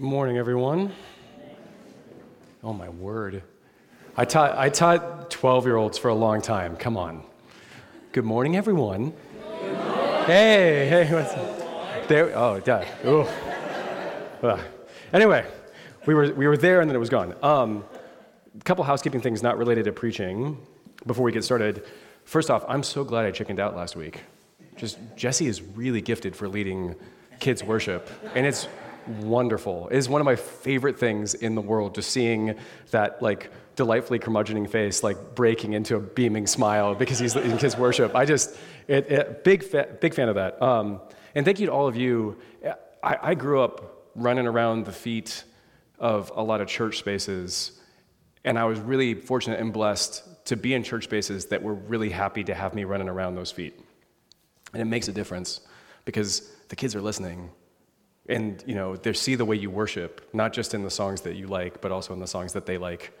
Morning, everyone. Oh, my word. I taught, I taught 12 year olds for a long time. Come on. Good morning, everyone. Good morning. Hey, hey, what's up? There, oh, dad. Ooh. Ugh. Anyway, we were, we were there and then it was gone. Um, a couple housekeeping things not related to preaching before we get started. First off, I'm so glad I chickened out last week. Just Jesse is really gifted for leading kids worship, and it's wonderful. It is one of my favorite things in the world, just seeing that like delightfully curmudgeoning face like breaking into a beaming smile because he's in kids worship. I just, it, it, big, fa- big fan of that. Um, and thank you to all of you. I, I grew up running around the feet of a lot of church spaces, and I was really fortunate and blessed to be in church spaces that were really happy to have me running around those feet. And it makes a difference because the kids are listening and you know they see the way you worship not just in the songs that you like but also in the songs that they like.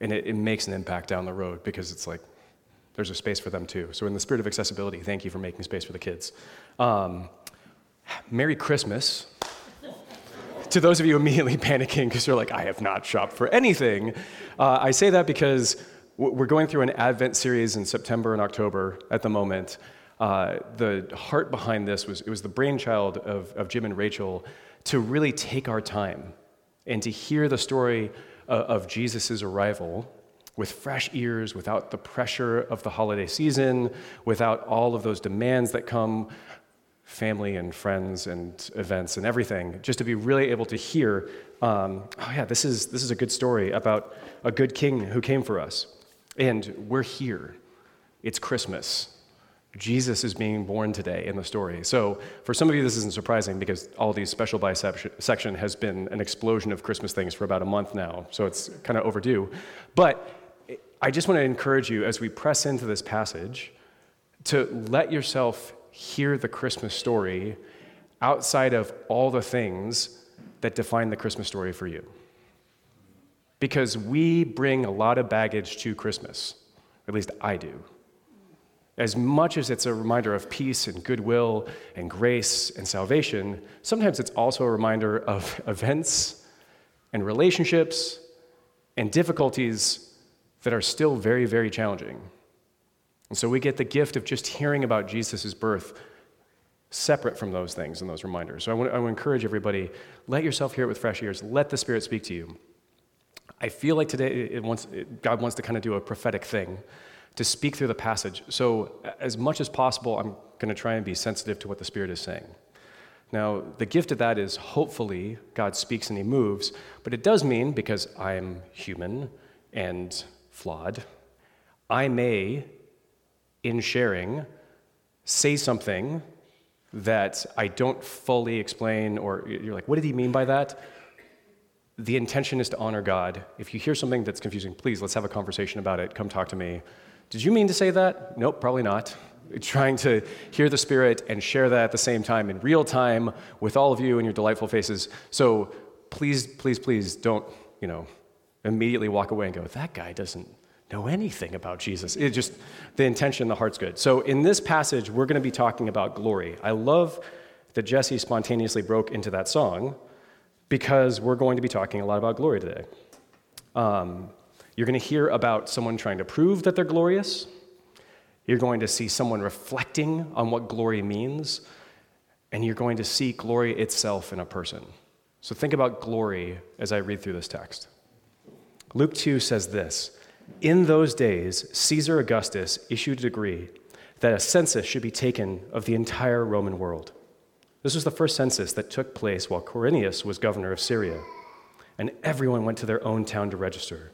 And it, it, makes an impact down the road because it's like there's a space for them too. So in the spirit of accessibility thank you for making space for the kids. Um, merry christmas. To those of you immediately panicking because you're like i have not shopped for anything. Uh, i say that because we're going through an advent series in september and october at the moment uh, the heart behind this was it was the brainchild of, of Jim and Rachel to really take our time and to hear the story of, of Jesus' arrival with fresh ears, without the pressure of the holiday season, without all of those demands that come family and friends and events and everything, just to be really able to hear, um, oh yeah, this is, this is a good story about a good king who came for us. And we're here. It's Christmas. Jesus is being born today in the story. So, for some of you, this isn't surprising because all these special by section has been an explosion of Christmas things for about a month now. So, it's kind of overdue. But I just want to encourage you as we press into this passage to let yourself hear the Christmas story outside of all the things that define the Christmas story for you. Because we bring a lot of baggage to Christmas, at least I do. As much as it's a reminder of peace and goodwill and grace and salvation, sometimes it's also a reminder of events and relationships and difficulties that are still very, very challenging. And so we get the gift of just hearing about Jesus' birth separate from those things and those reminders. So I want, I want to encourage everybody let yourself hear it with fresh ears, let the Spirit speak to you. I feel like today wants, God wants to kind of do a prophetic thing to speak through the passage. So, as much as possible, I'm going to try and be sensitive to what the Spirit is saying. Now, the gift of that is hopefully God speaks and He moves, but it does mean, because I'm human and flawed, I may, in sharing, say something that I don't fully explain, or you're like, what did he mean by that? The intention is to honor God. If you hear something that's confusing, please let's have a conversation about it. Come talk to me. Did you mean to say that? Nope, probably not. Trying to hear the Spirit and share that at the same time in real time with all of you and your delightful faces. So please, please, please don't, you know, immediately walk away and go, that guy doesn't know anything about Jesus. It just, the intention, the heart's good. So in this passage, we're going to be talking about glory. I love that Jesse spontaneously broke into that song because we're going to be talking a lot about glory today. Um, you're going to hear about someone trying to prove that they're glorious. You're going to see someone reflecting on what glory means. And you're going to see glory itself in a person. So think about glory as I read through this text. Luke 2 says this In those days, Caesar Augustus issued a decree that a census should be taken of the entire Roman world. This was the first census that took place while Quirinius was governor of Syria, and everyone went to their own town to register.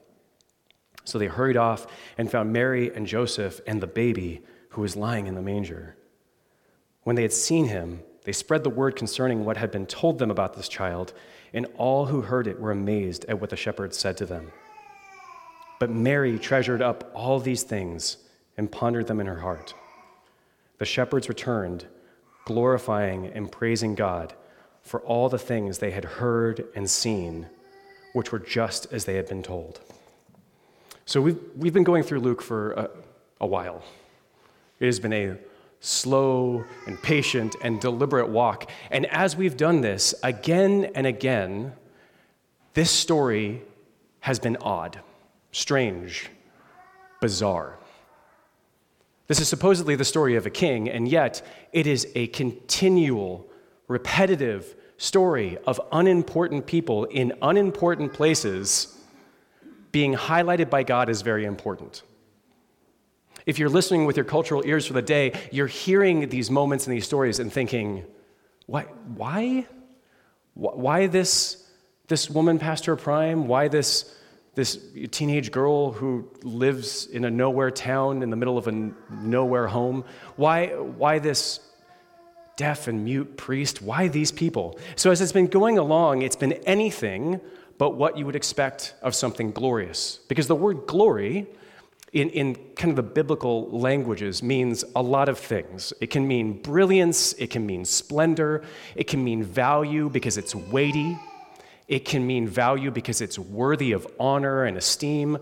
So they hurried off and found Mary and Joseph and the baby who was lying in the manger. When they had seen him, they spread the word concerning what had been told them about this child, and all who heard it were amazed at what the shepherds said to them. But Mary treasured up all these things and pondered them in her heart. The shepherds returned, glorifying and praising God for all the things they had heard and seen, which were just as they had been told. So we've, we've been going through Luke for a, a while. It has been a slow and patient and deliberate walk. And as we've done this again and again, this story has been odd strange, bizarre. This is supposedly the story of a king, and yet it is a continual, repetitive story of unimportant people in unimportant places being highlighted by God is very important. If you're listening with your cultural ears for the day, you're hearing these moments and these stories and thinking, why? Why, why this, this woman past her prime? Why this this teenage girl who lives in a nowhere town in the middle of a nowhere home? Why, why this deaf and mute priest? Why these people? So, as it's been going along, it's been anything but what you would expect of something glorious. Because the word glory, in, in kind of the biblical languages, means a lot of things. It can mean brilliance, it can mean splendor, it can mean value because it's weighty. It can mean value because it's worthy of honor and esteem.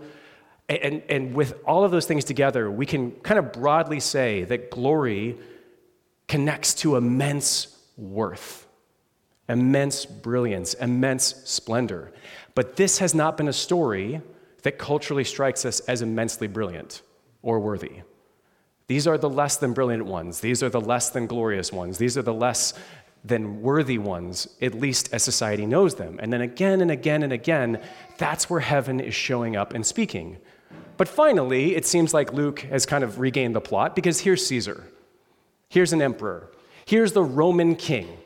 And, and with all of those things together, we can kind of broadly say that glory connects to immense worth, immense brilliance, immense splendor. But this has not been a story that culturally strikes us as immensely brilliant or worthy. These are the less than brilliant ones. These are the less than glorious ones. These are the less than worthy ones, at least as society knows them. And then again and again and again, that's where heaven is showing up and speaking. But finally, it seems like Luke has kind of regained the plot because here's Caesar, here's an emperor, here's the Roman king.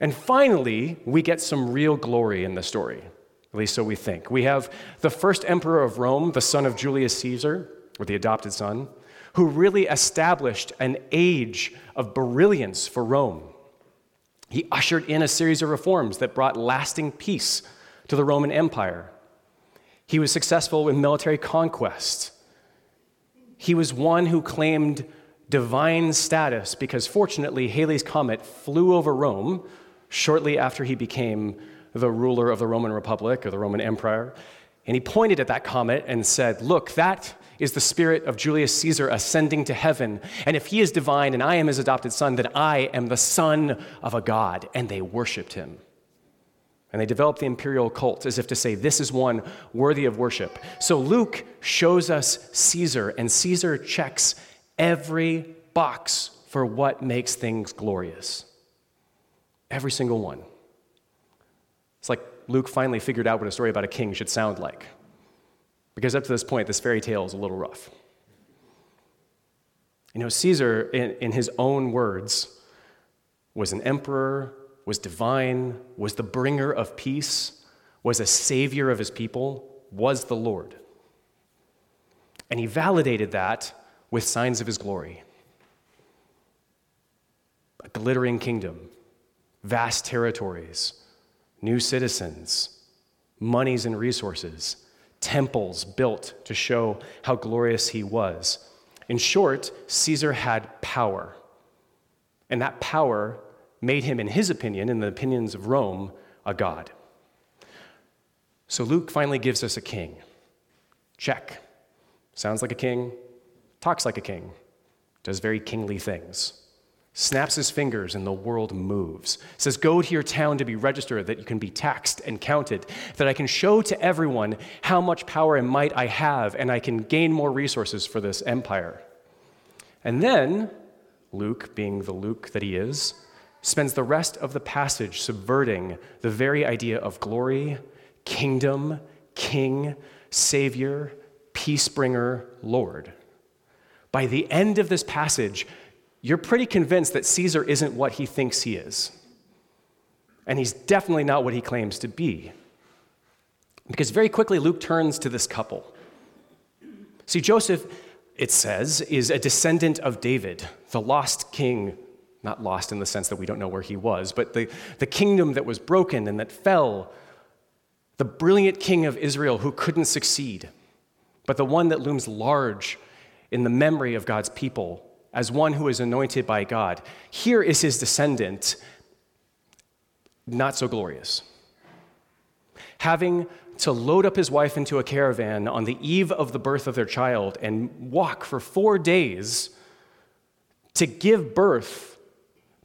And finally, we get some real glory in the story, at least so we think. We have the first emperor of Rome, the son of Julius Caesar, or the adopted son, who really established an age of brilliance for Rome. He ushered in a series of reforms that brought lasting peace to the Roman Empire. He was successful in military conquest. He was one who claimed divine status because, fortunately, Halley's Comet flew over Rome shortly after he became the ruler of the Roman Republic or the Roman Empire. And he pointed at that comet and said, Look, that is the spirit of Julius Caesar ascending to heaven. And if he is divine and I am his adopted son, then I am the son of a god. And they worshiped him. And they developed the imperial cult as if to say, this is one worthy of worship. So Luke shows us Caesar, and Caesar checks every box for what makes things glorious. Every single one. It's like Luke finally figured out what a story about a king should sound like. Because up to this point, this fairy tale is a little rough. You know, Caesar, in, in his own words, was an emperor, was divine, was the bringer of peace, was a savior of his people, was the Lord. And he validated that with signs of his glory a glittering kingdom, vast territories, new citizens, monies and resources temples built to show how glorious he was. In short, Caesar had power. And that power made him, in his opinion, in the opinions of Rome, a god. So Luke finally gives us a king. Check. Sounds like a king, talks like a king, does very kingly things, snaps his fingers, and the world moves. Says, Go to your town to be registered, that you can be taxed and counted, that I can show to everyone how much power and might I have, and I can gain more resources for this empire. And then, Luke, being the Luke that he is, spends the rest of the passage subverting the very idea of glory, kingdom, king, savior, peace bringer, Lord. By the end of this passage, you're pretty convinced that Caesar isn't what he thinks he is. And he's definitely not what he claims to be. Because very quickly, Luke turns to this couple. See, Joseph, it says, is a descendant of David, the lost king, not lost in the sense that we don't know where he was, but the, the kingdom that was broken and that fell, the brilliant king of Israel who couldn't succeed, but the one that looms large in the memory of God's people as one who is anointed by God. Here is his descendant, not so glorious. Having to load up his wife into a caravan on the eve of the birth of their child and walk for four days to give birth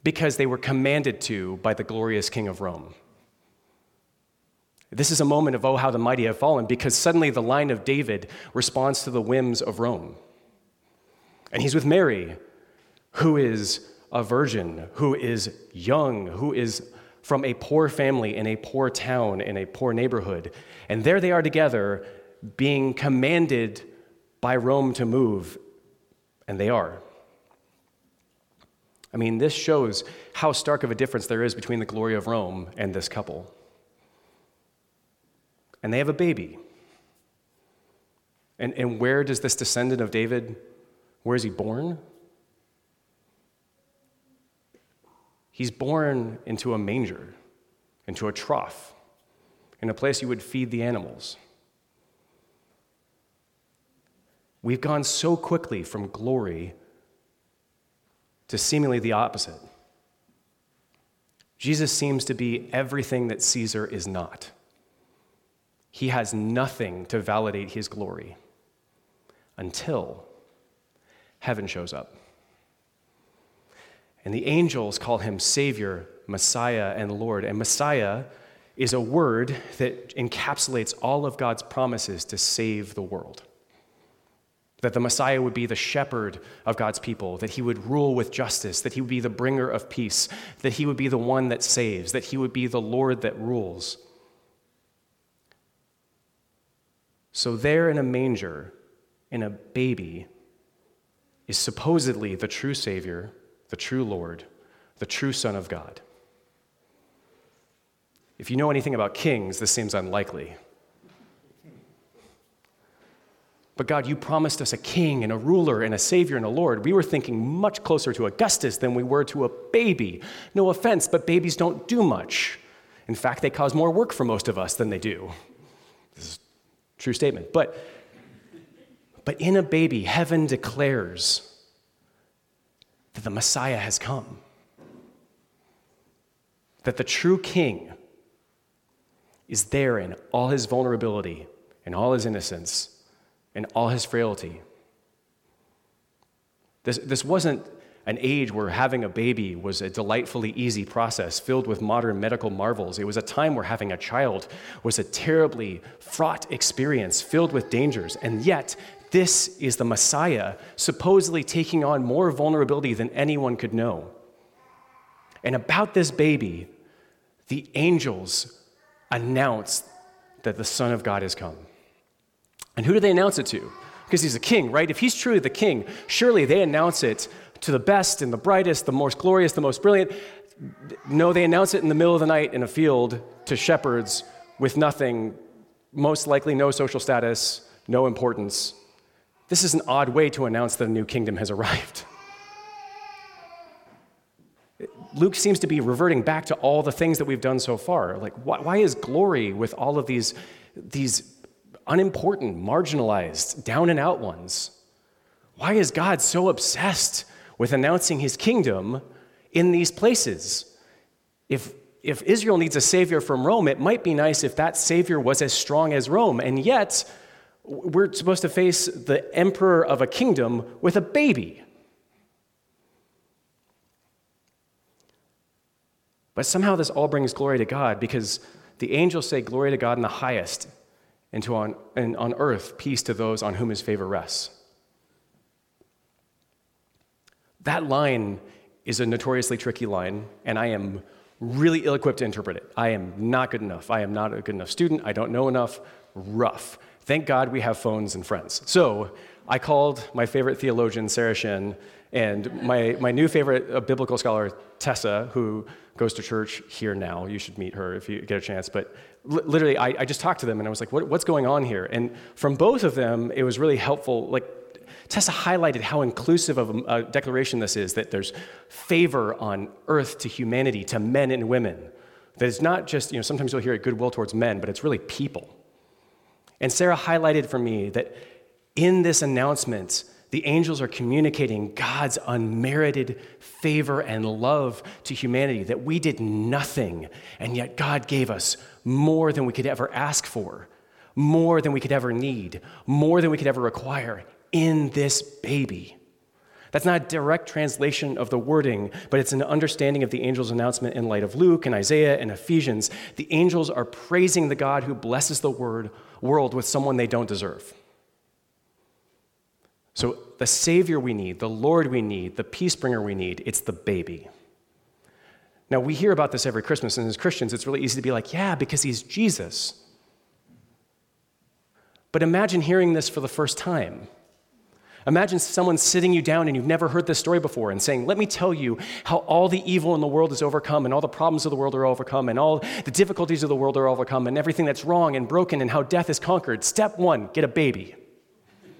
because they were commanded to by the glorious king of Rome. This is a moment of, oh, how the mighty have fallen, because suddenly the line of David responds to the whims of Rome. And he's with Mary, who is a virgin, who is young, who is from a poor family in a poor town, in a poor neighborhood. And there they are together, being commanded by Rome to move, and they are. I mean, this shows how stark of a difference there is between the glory of Rome and this couple. And they have a baby. And, and where does this descendant of David where is he born? He's born into a manger, into a trough, in a place you would feed the animals. We've gone so quickly from glory to seemingly the opposite. Jesus seems to be everything that Caesar is not. He has nothing to validate his glory until heaven shows up. And the angels call him Savior, Messiah, and Lord. And Messiah is a word that encapsulates all of God's promises to save the world. That the Messiah would be the shepherd of God's people, that he would rule with justice, that he would be the bringer of peace, that he would be the one that saves, that he would be the Lord that rules. So, there in a manger, in a baby, is supposedly the true Savior, the true Lord, the true Son of God. If you know anything about kings, this seems unlikely. But God, you promised us a king and a ruler and a savior and a lord. We were thinking much closer to Augustus than we were to a baby. No offense, but babies don't do much. In fact, they cause more work for most of us than they do. This is a true statement. But but in a baby, heaven declares that the Messiah has come, that the true king is there in all his vulnerability and all his innocence and all his frailty. This, this wasn't an age where having a baby was a delightfully easy process filled with modern medical marvels. It was a time where having a child was a terribly fraught experience filled with dangers. And yet, this is the Messiah, supposedly taking on more vulnerability than anyone could know. And about this baby, the angels announce that the Son of God has come. And who do they announce it to? Because he's a king, right? If he's truly the king, surely they announce it to the best and the brightest, the most glorious, the most brilliant. No, they announce it in the middle of the night in a field to shepherds with nothing, most likely no social status, no importance. This is an odd way to announce that a new kingdom has arrived. Luke seems to be reverting back to all the things that we've done so far. Like, why, is glory with all of these, these unimportant, marginalized, down and out ones? Why is God so obsessed with announcing his kingdom in these places. If, if Israel needs a savior from Rome, it might be nice if that savior was as strong as Rome. And yet, we're supposed to face the emperor of a kingdom with a baby. But somehow this all brings glory to God because the angels say, Glory to God in the highest, and, to on, and on earth, peace to those on whom his favor rests. That line is a notoriously tricky line, and I am really ill equipped to interpret it. I am not good enough. I am not a good enough student. I don't know enough. Rough. Thank God we have phones and friends. So I called my favorite theologian, Sarah Shin, and my, my new favorite uh, biblical scholar, Tessa, who goes to church here now. You should meet her if you get a chance. But li- literally, I, I, just talked to them and I was like, what, what's going on here? And from both of them, it was really helpful. Like, Tessa highlighted how inclusive of a, a declaration this is that there's favor on earth to humanity, to men and women. That it's not just, you know, sometimes you'll hear it goodwill towards men, but it's really people. And Sarah highlighted for me that in this announcement, the angels are communicating God's unmerited favor and love to humanity, that we did nothing, and yet God gave us more than we could ever ask for, more than we could ever need, more than we could ever require in this baby. That's not a direct translation of the wording, but it's an understanding of the angel's announcement in light of Luke and Isaiah and Ephesians. The angels are praising the God who blesses the word, world with someone they don't deserve. So, the Savior we need, the Lord we need, the peace bringer we need, it's the baby. Now, we hear about this every Christmas, and as Christians, it's really easy to be like, yeah, because he's Jesus. But imagine hearing this for the first time. Imagine someone sitting you down and you've never heard this story before and saying, Let me tell you how all the evil in the world is overcome and all the problems of the world are overcome and all the difficulties of the world are overcome and everything that's wrong and broken and how death is conquered. Step one get a baby.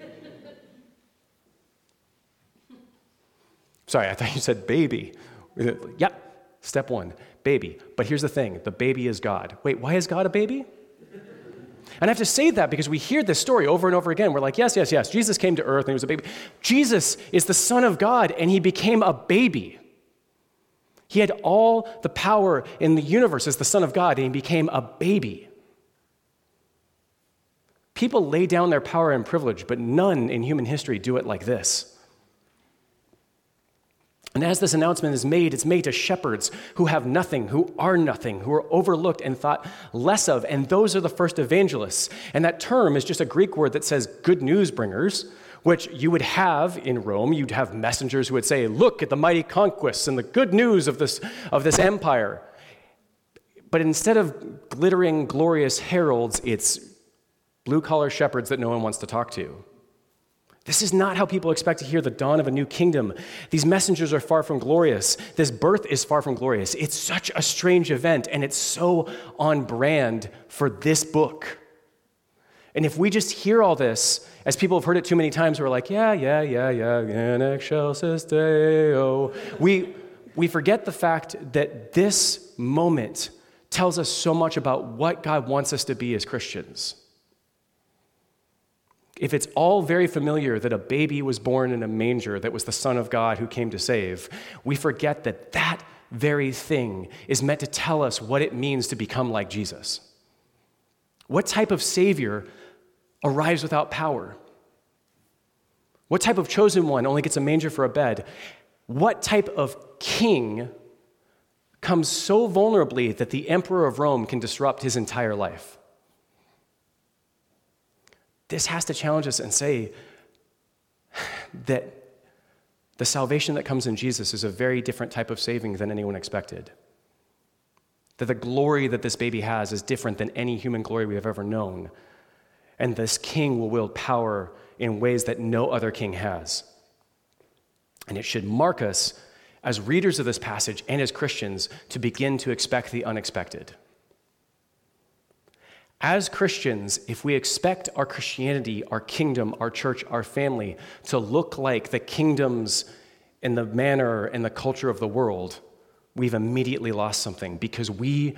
Sorry, I thought you said baby. Yep, step one baby. But here's the thing the baby is God. Wait, why is God a baby? And I have to say that because we hear this story over and over again. We're like, yes, yes, yes, Jesus came to earth and he was a baby. Jesus is the Son of God and he became a baby. He had all the power in the universe as the Son of God and he became a baby. People lay down their power and privilege, but none in human history do it like this. And as this announcement is made, it's made to shepherds who have nothing, who are nothing, who are overlooked and thought less of. And those are the first evangelists. And that term is just a Greek word that says good news bringers, which you would have in Rome. You'd have messengers who would say, Look at the mighty conquests and the good news of this, of this empire. But instead of glittering, glorious heralds, it's blue collar shepherds that no one wants to talk to. This is not how people expect to hear the dawn of a new kingdom. These messengers are far from glorious. This birth is far from glorious. It's such a strange event, and it's so on brand for this book. And if we just hear all this, as people have heard it too many times, we're like, yeah, yeah, yeah, yeah, in excelsis Deo. We, we forget the fact that this moment tells us so much about what God wants us to be as Christians if it's all very familiar that a baby was born in a manger that was the Son of God who came to save, we forget that that very thing is meant to tell us what it means to become like Jesus. What type of Savior arrives without power? What type of chosen one only gets a manger for a bed? What type of king comes so vulnerably that the emperor of Rome can disrupt his entire life? This has to challenge us and say that the salvation that comes in Jesus is a very different type of saving than anyone expected. That the glory that this baby has is different than any human glory we have ever known. And this king will wield power in ways that no other king has. And it should mark us as readers of this passage and as Christians to begin to expect the unexpected. As Christians, if we expect our Christianity, our kingdom, our church, our family to look like the kingdoms and the manner and the culture of the world, we've immediately lost something because we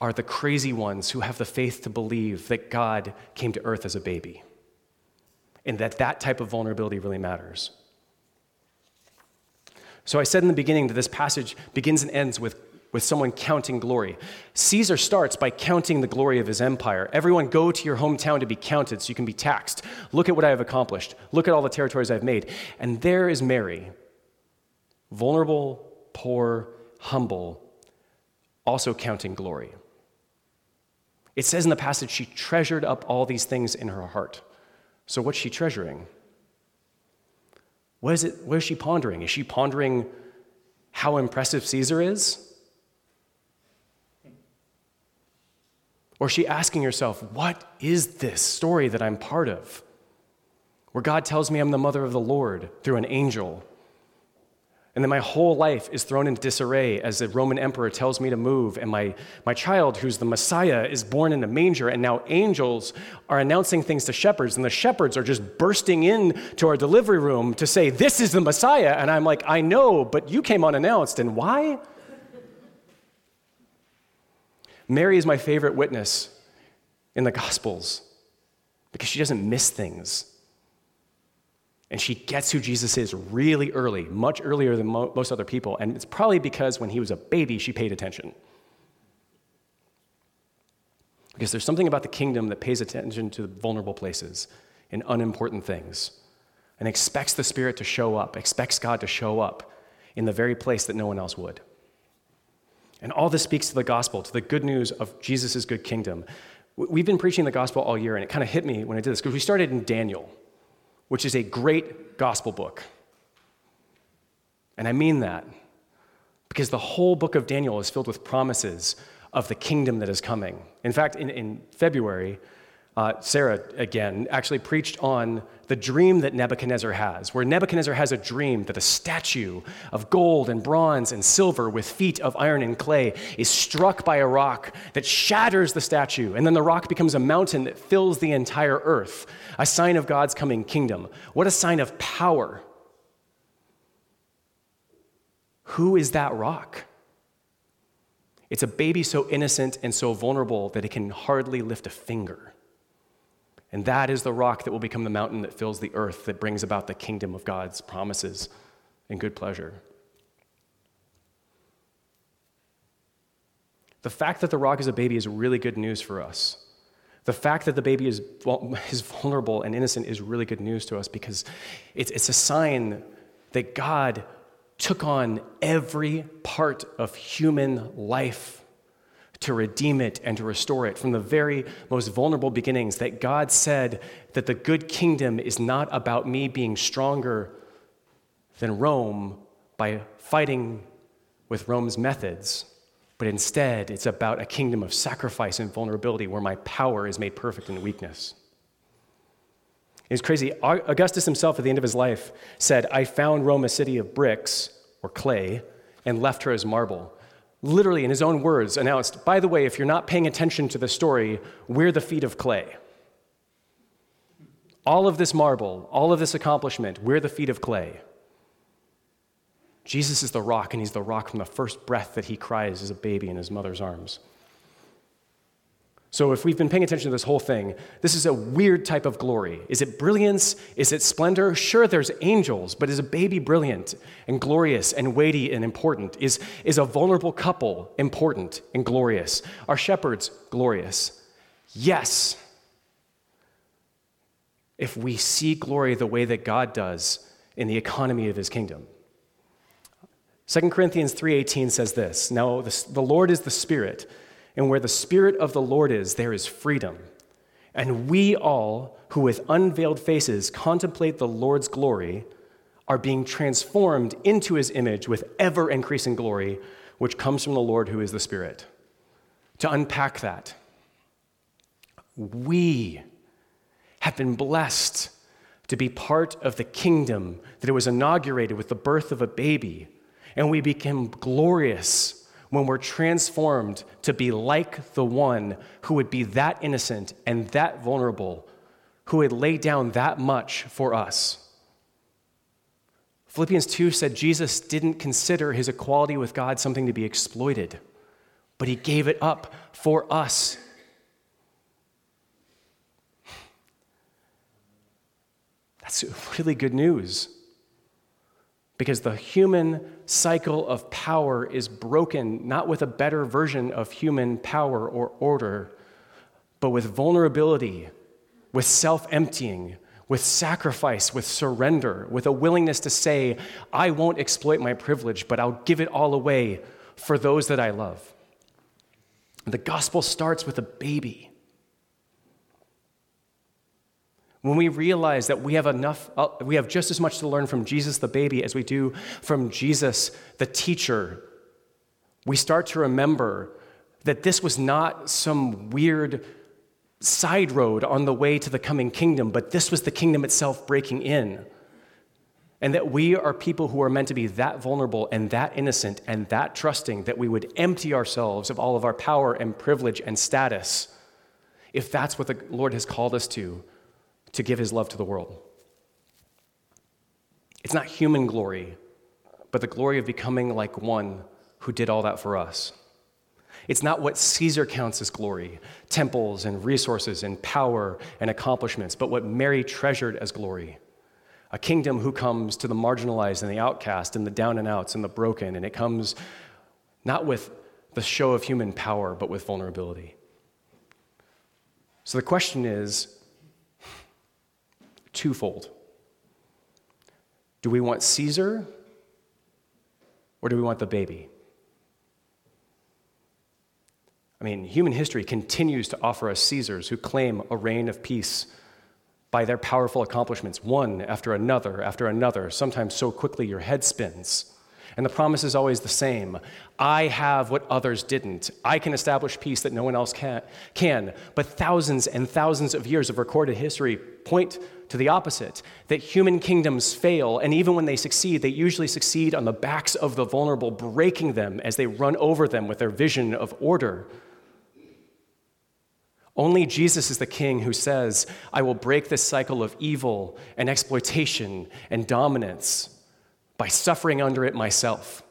are the crazy ones who have the faith to believe that God came to earth as a baby and that that type of vulnerability really matters. So I said in the beginning that this passage begins and ends with with someone counting glory. Caesar starts by counting the glory of his empire. Everyone go to your hometown to be counted so you can be taxed. Look at what I have accomplished. Look at all the territories I've made. And there is Mary, vulnerable, poor, humble, also counting glory. It says in the passage she treasured up all these things in her heart. So what's she treasuring? What is it what is she pondering? Is she pondering how impressive Caesar is? Or is she asking herself, what is this story that I'm part of? Where God tells me I'm the mother of the Lord through an angel. And then my whole life is thrown into disarray as the Roman emperor tells me to move. And my, my child, who's the Messiah, is born in a manger. And now angels are announcing things to shepherds. And the shepherds are just bursting in to our delivery room to say, This is the Messiah. And I'm like, I know, but you came unannounced. And why? Mary is my favorite witness in the Gospels because she doesn't miss things. And she gets who Jesus is really early, much earlier than mo- most other people. And it's probably because when he was a baby, she paid attention. Because there's something about the kingdom that pays attention to vulnerable places and unimportant things and expects the Spirit to show up, expects God to show up in the very place that no one else would. And all this speaks to the gospel, to the good news of Jesus' good kingdom. We've been preaching the gospel all year, and it kind of hit me when I did this, because we started in Daniel, which is a great gospel book. And I mean that because the whole book of Daniel is filled with promises of the kingdom that is coming. In fact, in, in February, uh, Sarah, again, actually preached on the dream that Nebuchadnezzar has, where Nebuchadnezzar has a dream that a statue of gold and bronze and silver with feet of iron and clay is struck by a rock that shatters the statue, and then the rock becomes a mountain that fills the entire earth, a sign of God's coming kingdom. What a sign of power! Who is that rock? It's a baby so innocent and so vulnerable that it can hardly lift a finger. And that is the rock that will become the mountain that fills the earth, that brings about the kingdom of God's promises and good pleasure. The fact that the rock is a baby is really good news for us. The fact that the baby is, is vulnerable and innocent is really good news to us because it's, it's a sign that God took on every part of human life to redeem it and to restore it from the very most vulnerable beginnings. That God said that the good kingdom is not about me being stronger than Rome by fighting with Rome's methods, but instead it's about a kingdom of sacrifice and vulnerability where my power is made perfect in weakness. It's crazy. Augustus himself, at the end of his life, said, I found Rome a city of bricks or clay and left her as marble literally, in his own words, announced, by the way, if you're not paying attention to the story, we're the feet of clay. All of this marble, all of this accomplishment, we're the feet of clay. Jesus is the rock, and he's the rock from the first breath that he cries as a baby in his mother's arms. So, if we've been paying attention to this whole thing, this is a weird type of glory. Is it brilliance? Is it splendor? Sure, there's angels, but is a baby brilliant and glorious and weighty and important? Is, is a vulnerable couple important and glorious? Are shepherds glorious? Yes. If we see glory the way that God does in the economy of his kingdom. 2 Corinthians 3:18 says this, "Now the, the Lord is the Spirit, and where the Spirit of the Lord is, there is freedom. And we all, who with unveiled faces contemplate the Lord's glory, are being transformed into his image with ever increasing glory, which comes from the Lord who is the Spirit. To unpack that, we have been blessed to be part of the kingdom that it was inaugurated with the birth of a baby, and we became glorious when we're transformed to be like the one who would be that innocent and that vulnerable, who would lay down that much for us. Philippians 2 said Jesus didn't consider his equality with God something to be exploited, but he gave it up for us. That's really good news. Because the human cycle of power is broken not with a better version of human power or order, but with vulnerability, with self emptying, with sacrifice, with surrender, with a willingness to say, I won't exploit my privilege, but I'll give it all away for those that I love. The gospel starts with a baby. When we realize that we have enough, uh, we have just as much to learn from Jesus the baby as we do from Jesus the teacher, we start to remember that this was not some weird side road on the way to the coming kingdom, but this was the kingdom itself breaking in. And that we are people who are meant to be that vulnerable and that innocent and that trusting that we would empty ourselves of all of our power and privilege and status if that's what the Lord has called us to, to give his love to the world. It's not human glory, but the glory of becoming like one who did all that for us. It's not what Caesar counts as glory temples and resources and power and accomplishments, but what Mary treasured as glory a kingdom who comes to the marginalized and the outcast and the down and outs and the broken. And it comes not with the show of human power, but with vulnerability. So the question is twofold Do we want Caesar or do we want the baby? I mean, human history continues to offer us Caesars who claim a reign of peace by their powerful accomplishments, one after another after another, sometimes so quickly your head spins. And the promise is always the same I have what others didn't. I can establish peace that no one else can. But thousands and thousands of years of recorded history point to the opposite that human kingdoms fail, and even when they succeed, they usually succeed on the backs of the vulnerable, breaking them as they run over them with their vision of order. Only Jesus is the king who says, I will break this cycle of evil and exploitation and dominance by suffering under it myself,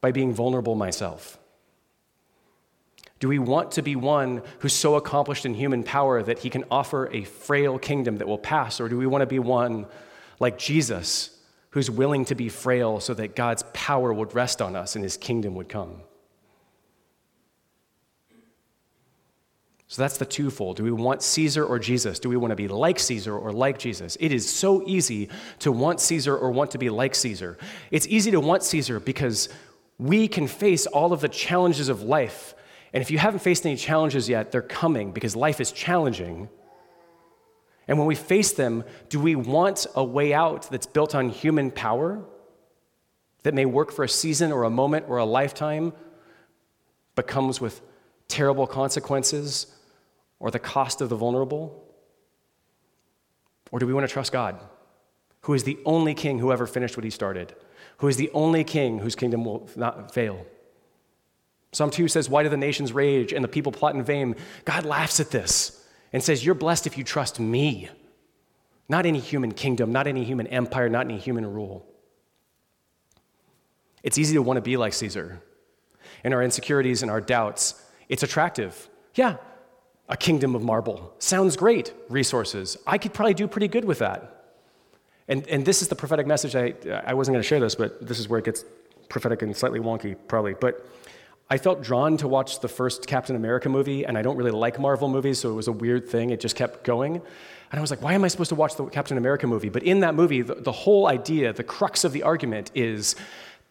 by being vulnerable myself. Do we want to be one who's so accomplished in human power that he can offer a frail kingdom that will pass? Or do we want to be one like Jesus who's willing to be frail so that God's power would rest on us and his kingdom would come? So that's the twofold. Do we want Caesar or Jesus? Do we want to be like Caesar or like Jesus? It is so easy to want Caesar or want to be like Caesar. It's easy to want Caesar because we can face all of the challenges of life. And if you haven't faced any challenges yet, they're coming because life is challenging. And when we face them, do we want a way out that's built on human power that may work for a season or a moment or a lifetime, but comes with terrible consequences or the cost of the vulnerable? Or do we want to trust God, who is the only king who ever finished what he started, who is the only king whose kingdom will not fail? Psalm 2 says, Why do the nations rage and the people plot in vain? God laughs at this and says, You're blessed if you trust me, not any human kingdom, not any human empire, not any human rule. It's easy to want to be like Caesar. In our insecurities and our doubts, it's attractive. Yeah, a kingdom of marble. Sounds great, resources. I could probably do pretty good with that. And, and this is the prophetic message. I, I wasn't going to share this, but this is where it gets prophetic and slightly wonky, probably. But I felt drawn to watch the first Captain America movie, and I don't really like Marvel movies, so it was a weird thing. It just kept going. And I was like, why am I supposed to watch the Captain America movie? But in that movie, the, the whole idea, the crux of the argument is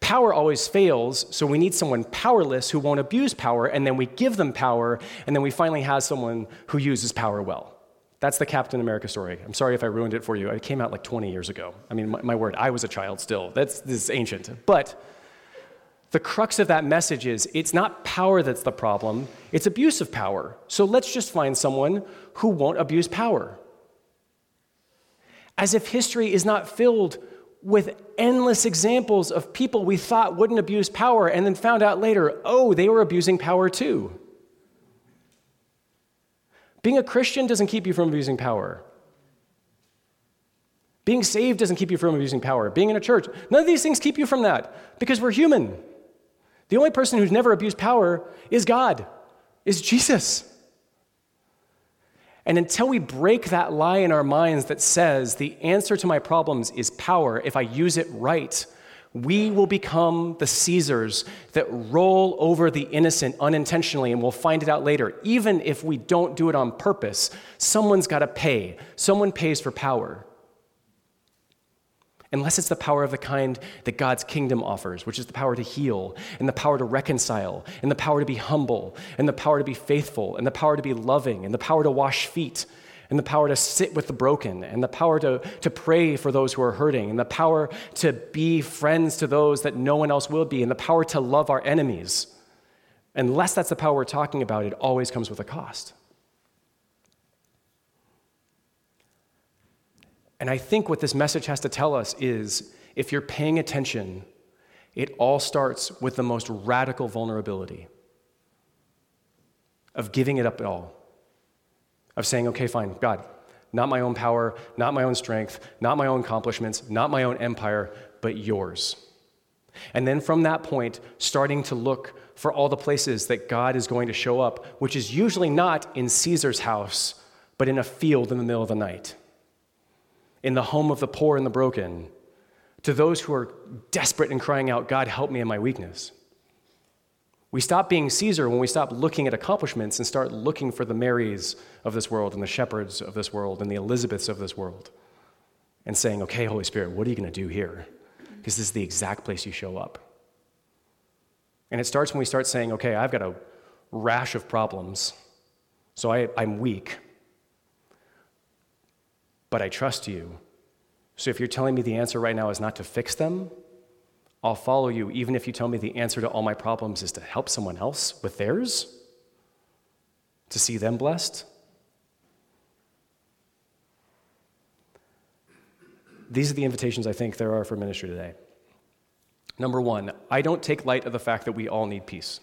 Power always fails, so we need someone powerless who won't abuse power, and then we give them power, and then we finally have someone who uses power well. That's the Captain America story. I'm sorry if I ruined it for you. It came out like 20 years ago. I mean, my, my word, I was a child still. That's this is ancient. But the crux of that message is it's not power that's the problem, it's abuse of power. So let's just find someone who won't abuse power. As if history is not filled with endless examples of people we thought wouldn't abuse power and then found out later, oh, they were abusing power too. Being a Christian doesn't keep you from abusing power. Being saved doesn't keep you from abusing power. Being in a church, none of these things keep you from that because we're human. The only person who's never abused power is God, is Jesus. And until we break that lie in our minds that says the answer to my problems is power, if I use it right, We will become the Caesars that roll over the innocent unintentionally, and we'll find it out later. Even if we don't do it on purpose, someone's got to pay. Someone pays for power. Unless it's the power of the kind that God's kingdom offers, which is the power to heal, and the power to reconcile, and the power to be humble, and the power to be faithful, and the power to be loving, and the power to wash feet, and the power to sit with the broken, and the power to, to pray for those who are hurting, and the power to be friends to those that no one else will be, and the power to love our enemies. Unless that's the power we're talking about, it always comes with a cost. And I think what this message has to tell us is if you're paying attention, it all starts with the most radical vulnerability of giving it up at all of saying, okay, fine, God, not my own power, not my own strength, not my own accomplishments, not my own empire, but yours. And then from that point, starting to look for all the places that God is going to show up, which is usually not in Caesar's house, but in a field in the middle of the night, in the home of the poor and the broken, to those who are desperate and crying out, God, help me in my weakness. We stop being Caesar when we stop looking at accomplishments and start looking for the Marys of this world and the shepherds of this world and the Elizabeths of this world and saying, okay, Holy Spirit, what are you going to do here? Because this is the exact place you show up. And it starts when we start saying, okay, I've got a rash of problems, so I, I'm weak, but I trust you. So if you're telling me the answer right now is not to fix them, I'll follow you even if you tell me the answer to all my problems is to help someone else with theirs, to see them blessed. These are the invitations I think there are for ministry today. Number one, I don't take light of the fact that we all need peace.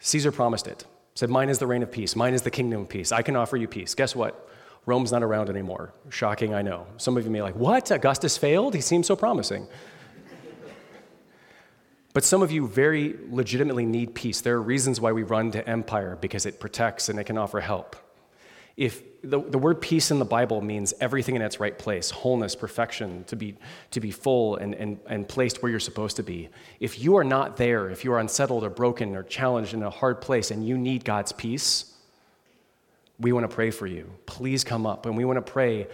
Caesar promised it, said, Mine is the reign of peace, mine is the kingdom of peace. I can offer you peace. Guess what? Rome's not around anymore. Shocking, I know. Some of you may be like, What? Augustus failed? He seems so promising. But some of you very legitimately need peace. There are reasons why we run to empire because it protects and it can offer help. If the, the word peace in the Bible means everything in its right place, wholeness, perfection, to be, to be full and, and, and placed where you're supposed to be. If you are not there, if you are unsettled or broken or challenged in a hard place and you need God's peace, we want to pray for you. Please come up and we want to pray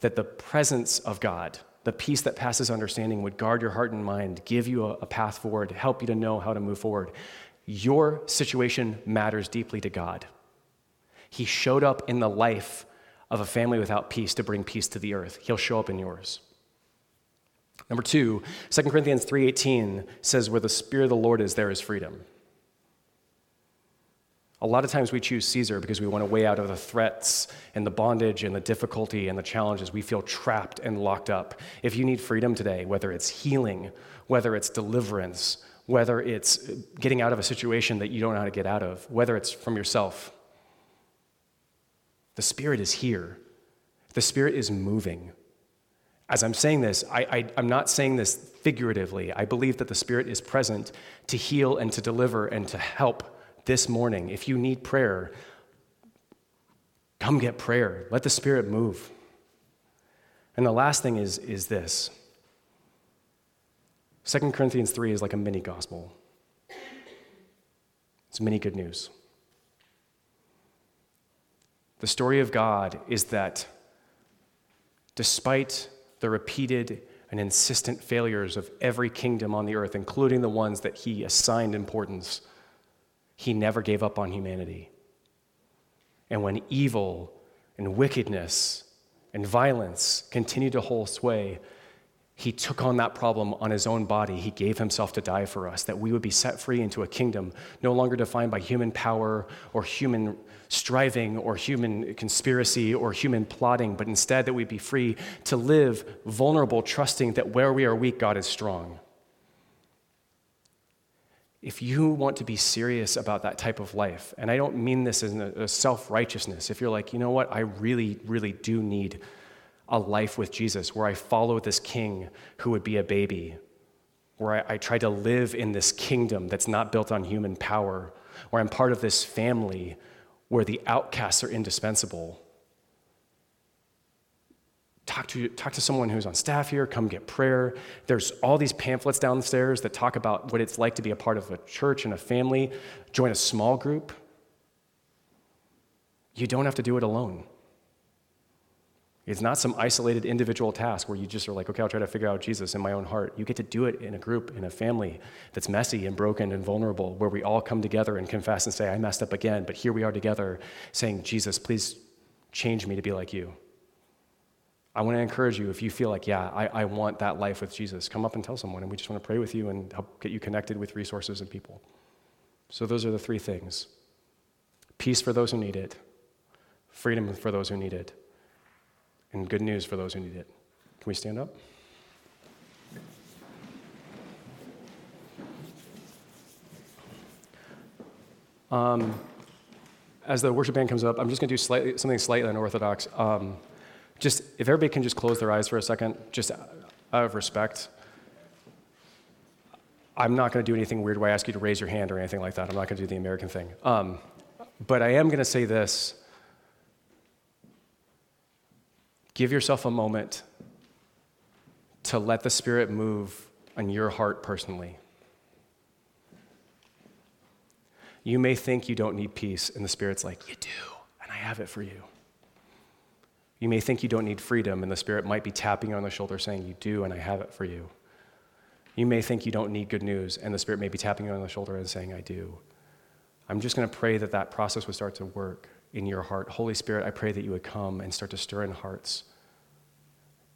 that the presence of God, the peace that passes understanding would guard your heart and mind, give you a, a, path forward, help you to know how to move forward. Your situation matters deeply to God. He showed up in the life of a family without peace to bring peace to the earth. He'll show up in yours. Number two, 2 Corinthians 3.18 says, where the Spirit of the Lord is, there is freedom. A lot of times we choose Caesar because we want to weigh out of the threats and the bondage and the difficulty and the challenges. We feel trapped and locked up. If you need freedom today, whether it's healing, whether it's deliverance, whether it's getting out of a situation that you don't know how to get out of, whether it's from yourself, the Spirit is here. The Spirit is moving. As I'm saying this, I, am not saying this figuratively. I believe that the Spirit is present to heal and to deliver and to help this morning, if you need prayer, come get prayer. Let the Spirit move. And the last thing is, is this 2 Corinthians 3 is like a mini gospel, it's mini good news. The story of God is that despite the repeated and insistent failures of every kingdom on the earth, including the ones that he assigned importance, he never gave up on humanity. And when evil and wickedness and violence continued to hold sway, he took on that problem on his own body. He gave himself to die for us, that we would be set free into a kingdom no longer defined by human power or human striving or human conspiracy or human plotting, but instead that we'd be free to live vulnerable, trusting that where we are weak, God is strong if you want to be serious about that type of life, and I don't mean this as a self righteousness, if you're like, you know what, I really, really do need a life with Jesus where I follow this king who would be a baby, where I, I try to live in this kingdom that's not built on human power, where I'm part of this family where the outcasts are indispensable. Talk to, talk to someone who's on staff here, come get prayer. There's all these pamphlets downstairs that talk about what it's like to be a part of a church and a family. Join a small group. You don't have to do it alone. It's not some isolated individual task where you just are like, okay, I'll try to figure out Jesus in my own heart. You get to do it in a group, in a family that's messy and broken and vulnerable, where we all come together and confess and say, I messed up again, but here we are together saying, Jesus, please change me to be like you. I want to encourage you if you feel like, yeah, I, I want that life with Jesus, come up and tell someone, and we just want to pray with you and help get you connected with resources and people. So, those are the three things peace for those who need it, freedom for those who need it and good news for those who need it. Can we stand up? Um, as the worship band comes up, I'm just going to do slightly, something slightly unorthodox. Um, just if everybody can just close their eyes for a second, just out of respect. I'm not going to do anything weird where I ask you to raise your hand or anything like that. I'm not going to do the American thing. Um, but I am going to say this Give yourself a moment to let the Spirit move on your heart personally. You may think you don't need peace, and the Spirit's like, You do, and I have it for you. You may think you don't need freedom, and the Spirit might be tapping you on the shoulder saying, You do, and I have it for you. You may think you don't need good news, and the Spirit may be tapping you on the shoulder and saying, I do. I'm just going to pray that that process would start to work in your heart. Holy Spirit, I pray that you would come and start to stir in hearts.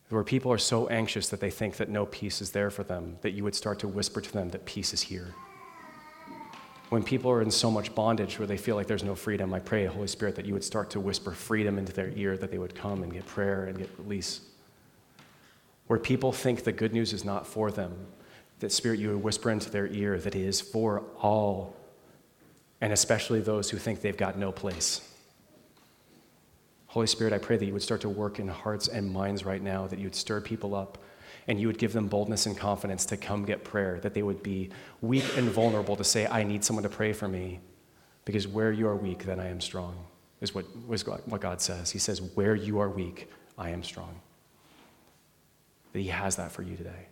Where people are so anxious that they think that no peace is there for them, that you would start to whisper to them that peace is here. When people are in so much bondage where they feel like there's no freedom, I pray, Holy Spirit, that you would start to whisper freedom into their ear, that they would come and get prayer and get release. Where people think the good news is not for them, that Spirit, you would whisper into their ear that it is for all and especially those who think they've got no place. Holy Spirit, I pray that you would start to work in hearts and minds right now, that you would stir people up and you would give them boldness and confidence to come get prayer, that they would be weak and vulnerable to say, I need someone to pray for me, because where you are weak, then I am strong, is what, what God says. He says, Where you are weak, I am strong. That He has that for you today.